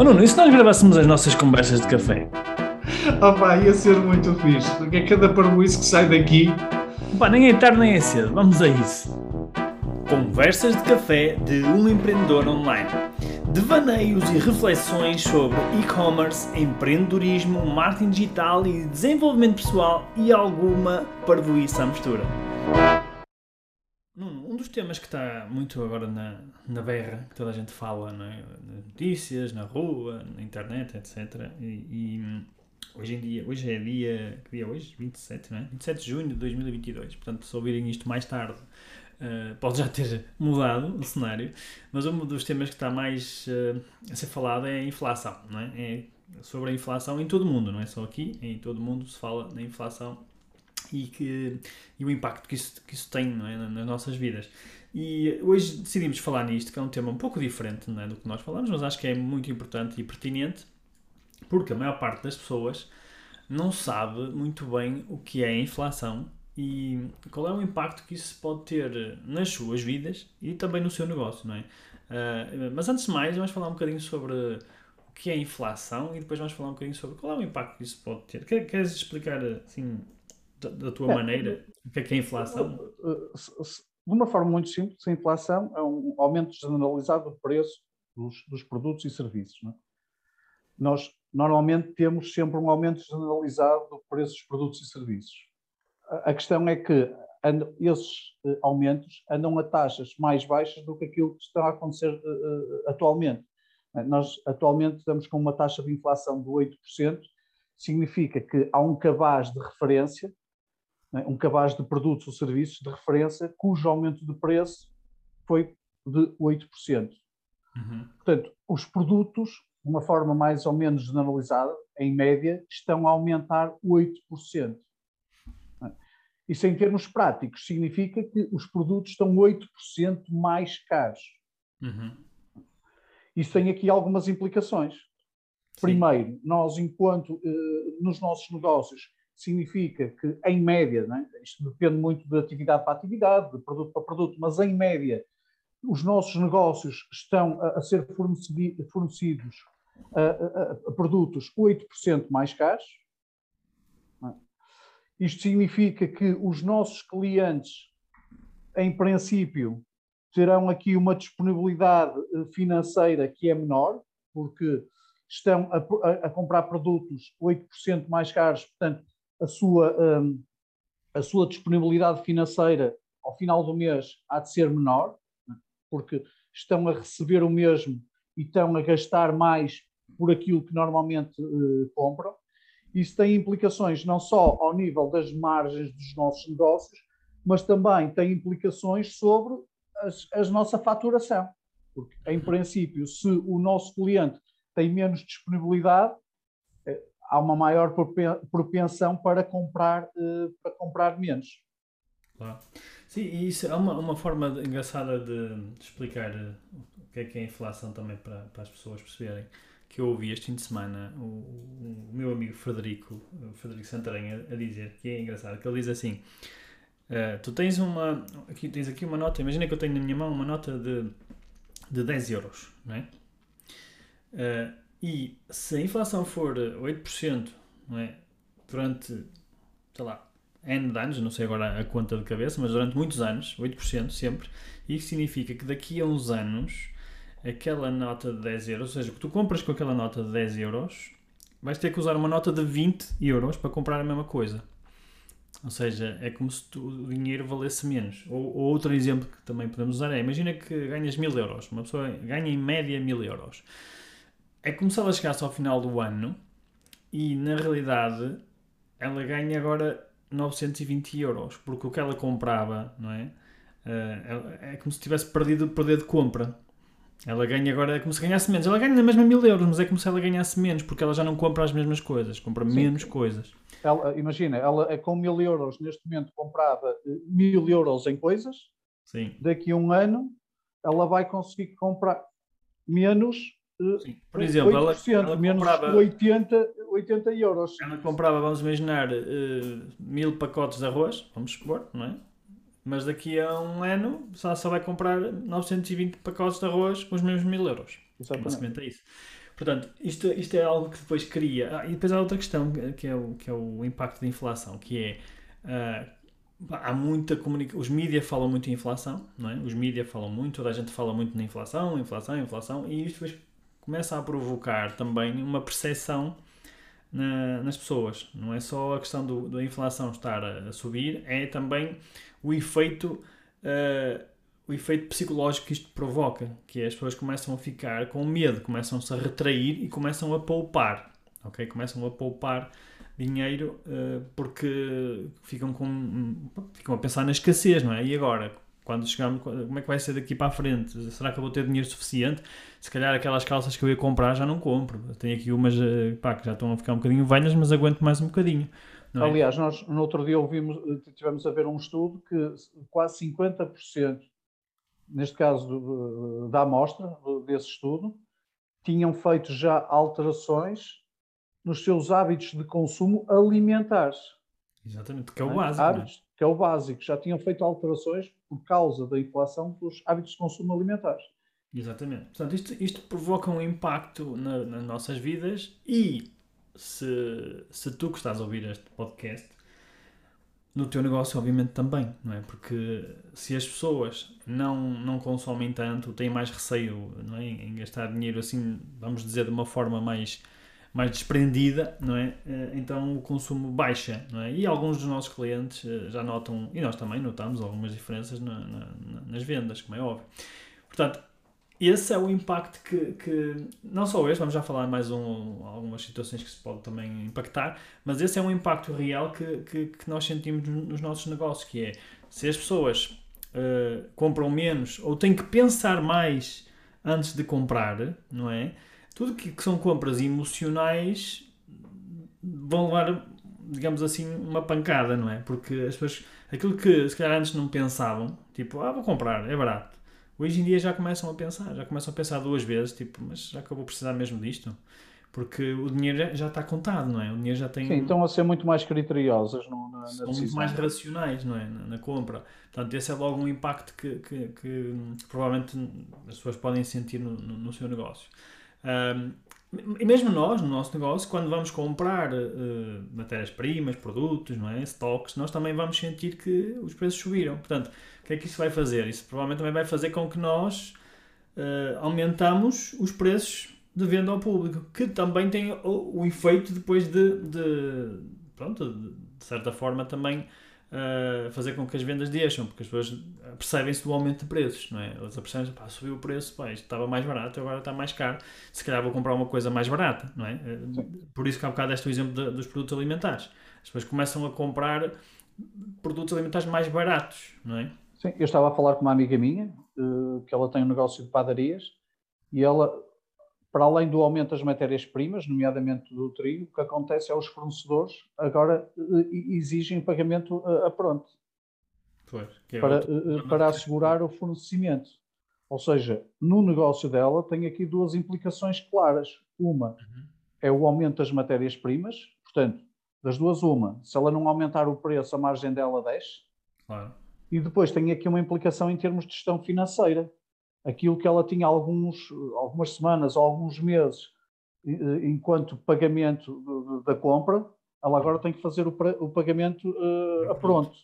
Oh Nuno, e se nós gravássemos as nossas conversas de café? Oh pá, ia ser muito fixe, porque é cada parboice que sai daqui. Pá, nem é tarde nem é cedo, vamos a isso. Conversas de café de um empreendedor online. Devaneios e reflexões sobre e-commerce, empreendedorismo, marketing digital e desenvolvimento pessoal e alguma parvoíça à mistura. Dos temas que está muito agora na, na berra, que toda a gente fala, é? nas notícias, na rua, na internet, etc. E, e hoje em dia, hoje é dia, que dia é hoje? 27, não é? 27 de junho de 2022. Portanto, se ouvirem isto mais tarde, uh, pode já ter mudado o cenário. Mas um dos temas que está mais uh, a ser falado é a inflação, não é? É sobre a inflação em todo o mundo, não é só aqui, em todo o mundo se fala da inflação e, que, e o impacto que isso, que isso tem é? nas nossas vidas. E hoje decidimos falar nisto, que é um tema um pouco diferente é? do que nós falamos, mas acho que é muito importante e pertinente, porque a maior parte das pessoas não sabe muito bem o que é a inflação e qual é o impacto que isso pode ter nas suas vidas e também no seu negócio, não é? Uh, mas antes de mais, vamos falar um bocadinho sobre o que é a inflação e depois vamos falar um bocadinho sobre qual é o impacto que isso pode ter. Queres explicar assim da, tua é, maneira, o que é que é inflação? De uma forma muito simples, a inflação é um aumento generalizado do preço dos, dos produtos e serviços. É? Nós normalmente temos sempre um aumento generalizado do preço dos produtos e serviços. A, a questão é que andam, esses uh, aumentos andam a taxas mais baixas do que aquilo que está a acontecer uh, atualmente. Nós atualmente estamos com uma taxa de inflação de 8%, significa que há um cabaz de referência um cabaz de produtos ou serviços de referência cujo aumento de preço foi de 8%. Uhum. Portanto, os produtos, de uma forma mais ou menos generalizada, em média, estão a aumentar 8%. Né. Isso, em termos práticos, significa que os produtos estão 8% mais caros. Uhum. Isso tem aqui algumas implicações. Sim. Primeiro, nós, enquanto eh, nos nossos negócios significa que, em média, é? isto depende muito de atividade para atividade, de produto para produto, mas em média, os nossos negócios estão a, a ser fornecidos a, a, a, produtos 8% mais caros. É? Isto significa que os nossos clientes, em princípio, terão aqui uma disponibilidade eh, financeira que é menor, porque estão a, a, comprar produtos 8% mais caros, portanto, a sua, um, a sua disponibilidade financeira ao final do mês há de ser menor, né? porque estão a receber o mesmo e estão a gastar mais por aquilo que normalmente uh, compram. Isso tem implicações não só ao nível das margens dos nossos negócios, mas também tem implicações sobre a nossa faturação. Porque, em princípio, se o nosso cliente tem menos disponibilidade, há uma maior propensão para comprar, uh, para comprar menos. Claro. Sim, e isso é uma, uma forma engraçada de, explicar eh, o que é que é a inflação também para, para as pessoas perceberem. Que eu ouvi este fim de semana o, o, o meu amigo Frederico, Frederico Santarém, a, a, dizer, que é engraçado, que ele diz assim: uh, Tu tens uma. Aqui, tens aqui uma nota, imagina que eu tenho na minha mão uma nota de, de 10 euros, não é? Uh, e se a inflação for 8% não é, durante, sei lá, N anos, não sei agora a conta de cabeça, mas durante muitos anos, 8% sempre, isso significa que daqui a uns anos aquela nota de 10 euros, ou seja, que tu compras com aquela nota de 10 euros, vais ter que usar uma nota de 20 euros para comprar a mesma coisa. Ou seja, é como se tu, o dinheiro valesse menos. Ou, ou, outro exemplo que também podemos usar é: imagina que ganhas 1000 euros, uma pessoa ganha em média 1000 euros é como se ela chegasse ao final do ano e na realidade ela ganha agora 920 euros, porque o que ela comprava, não é? Uh, é como se tivesse perdido o poder de compra. Ela ganha agora, é como se ganhasse menos. Ela ganha na mesma mil euros, mas é como se ela ganhasse menos, porque ela já não compra as mesmas coisas, compra Sim. menos coisas. Ela, imagina, ela é com mil euros, neste momento comprava eh, mil euros em coisas. Sim. Daqui a um ano, ela vai conseguir comprar menos Sim. Por exemplo, 8%, ela, ela menos comprava, 80, 80 euros. Ela comprava, vamos imaginar, uh, mil pacotes de arroz, vamos supor, não é? Mas daqui a um ano só, só vai comprar 920 pacotes de arroz com os mesmos mil euros. Exatamente. Basicamente é isso. Portanto, isto, isto é algo que depois cria. Ah, e depois há outra questão que é o, que é o impacto da inflação, que é. Uh, há muita comunicação. Os mídias falam muito em inflação, não é? Os mídias falam muito, toda a gente fala muito na inflação, inflação, inflação, e isto depois começa a provocar também uma percepção na, nas pessoas. Não é só a questão do, da inflação estar a, a subir, é também o efeito. Uh, o efeito psicológico que isto provoca, que é as pessoas começam a ficar com medo, começam-se a retrair e começam a poupar, ok? Começam a poupar dinheiro uh, porque ficam, com, ficam a pensar na escassez, não é? E agora, quando como é que vai ser daqui para a frente? Será que eu vou ter dinheiro suficiente? Se calhar aquelas calças que eu ia comprar já não compro. Tenho aqui umas uh, pá, que já estão a ficar um bocadinho velhas, mas aguento mais um bocadinho. É? Aliás, nós no outro dia ouvimos, eh, tivemos a ver um estudo que quase 50%, neste caso da amostra desse estudo, tinham feito já alterações nos seus hábitos de consumo alimentares. Exatamente, que é o é? básico. Hábitos, é? Que é o básico. Já tinham feito alterações por causa da inflação dos hábitos de consumo alimentares. Exatamente. Portanto, isto, isto provoca um impacto na, nas nossas vidas e se, se tu que estás a ouvir este podcast, no teu negócio, obviamente, também, não é? Porque se as pessoas não, não consomem tanto, têm mais receio não é? em gastar dinheiro assim, vamos dizer, de uma forma mais mais desprendida, não é? Eh, então o consumo baixa, não é? E alguns dos nossos clientes eh, já notam, e nós também notamos algumas diferenças na, na, nas vendas, como é óbvio. Portanto, esse é o impacto que, que, não só este, vamos já falar mais um, algumas situações que se pode também impactar, mas esse é um impacto real que, que, que nós sentimos nos nossos negócios, que é, se as pessoas uh, compram menos ou têm que pensar mais antes de comprar, não é? Tudo que, que são compras emocionais vão levar, digamos assim, uma pancada, não é? Porque as pessoas, aquilo que se calhar antes não pensavam, tipo, ah, vou comprar, é barato. Hoje em dia já começam a pensar, já começam a pensar duas vezes, tipo, mas já que eu vou precisar mesmo disto? Porque o dinheiro já está contado, não é? O dinheiro já tem. Sim, estão a ser muito mais criteriosas no, na, na São muito mais racionais, não é? Na, na, compra. Portanto, esse é logo um impacto que, que, que, que provavelmente as pessoas podem sentir no, no, no seu negócio. E mesmo nós, no nosso negócio, quando vamos comprar uh, matérias-primas, produtos, não é? stocks, nós também vamos sentir que os preços subiram. Portanto, o que é que isso vai fazer? Isso provavelmente também vai fazer com que nós uh, aumentamos os preços de venda ao público, que também tem o, o efeito depois de, de, pronto, de certa forma também uh, fazer com que as vendas deixam, porque as pessoas percebem-se do aumento de preços, não é? Elas percebem pá, subiu o preço, pá, isto estava mais barato, agora está mais caro, se calhar vou comprar uma coisa mais barata, não é? Sim. Por isso que há bocado este o exemplo de, dos produtos alimentares. As pessoas começam a comprar produtos alimentares mais baratos, não é? Sim, eu estava a falar com uma amiga minha, uh, que ela tem um negócio de padarias, e ela para além do aumento das matérias-primas, nomeadamente do trigo, o que acontece é os fornecedores agora eh, exigem pagamento a pronto. Pois, é para, outro... para assegurar o fornecimento. Ou seja, no negócio dela tem aqui duas implicações claras. Uma uhum. é o aumento das matérias-primas, portanto, das duas, uma, se ela não aumentar o preço, a margem dela desce. Claro. E depois tem aqui uma implicação em termos de gestão financeira aquilo que ela tinha alguns, algumas semanas ou alguns meses enquanto pagamento da compra, ela agora tem que fazer o, pagamento uh, a pronto.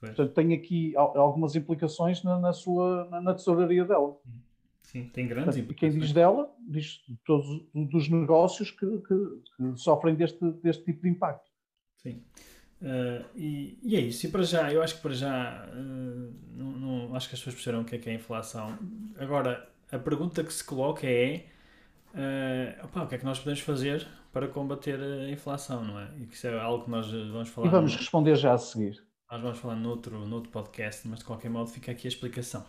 Portanto, tem aqui algumas implicações na, na sua na, na, tesouraria dela. Sim, tem grandes Portanto, Quem diz dela, diz todos dos negócios que, que, que sofrem deste, deste tipo de impacto. Sim. Uh, e, e, é isso. E para já, eu acho que para já, uh, não, não, acho que as pessoas perceberam o que é, que é a inflação. Agora, a pergunta que se coloca é: uh, opa, o que é que nós podemos fazer para combater a inflação, não é? E que isso é algo que nós vamos falar. E vamos no, responder já a seguir. Nós vamos falar noutro, noutro podcast, mas de qualquer modo fica aqui a explicação.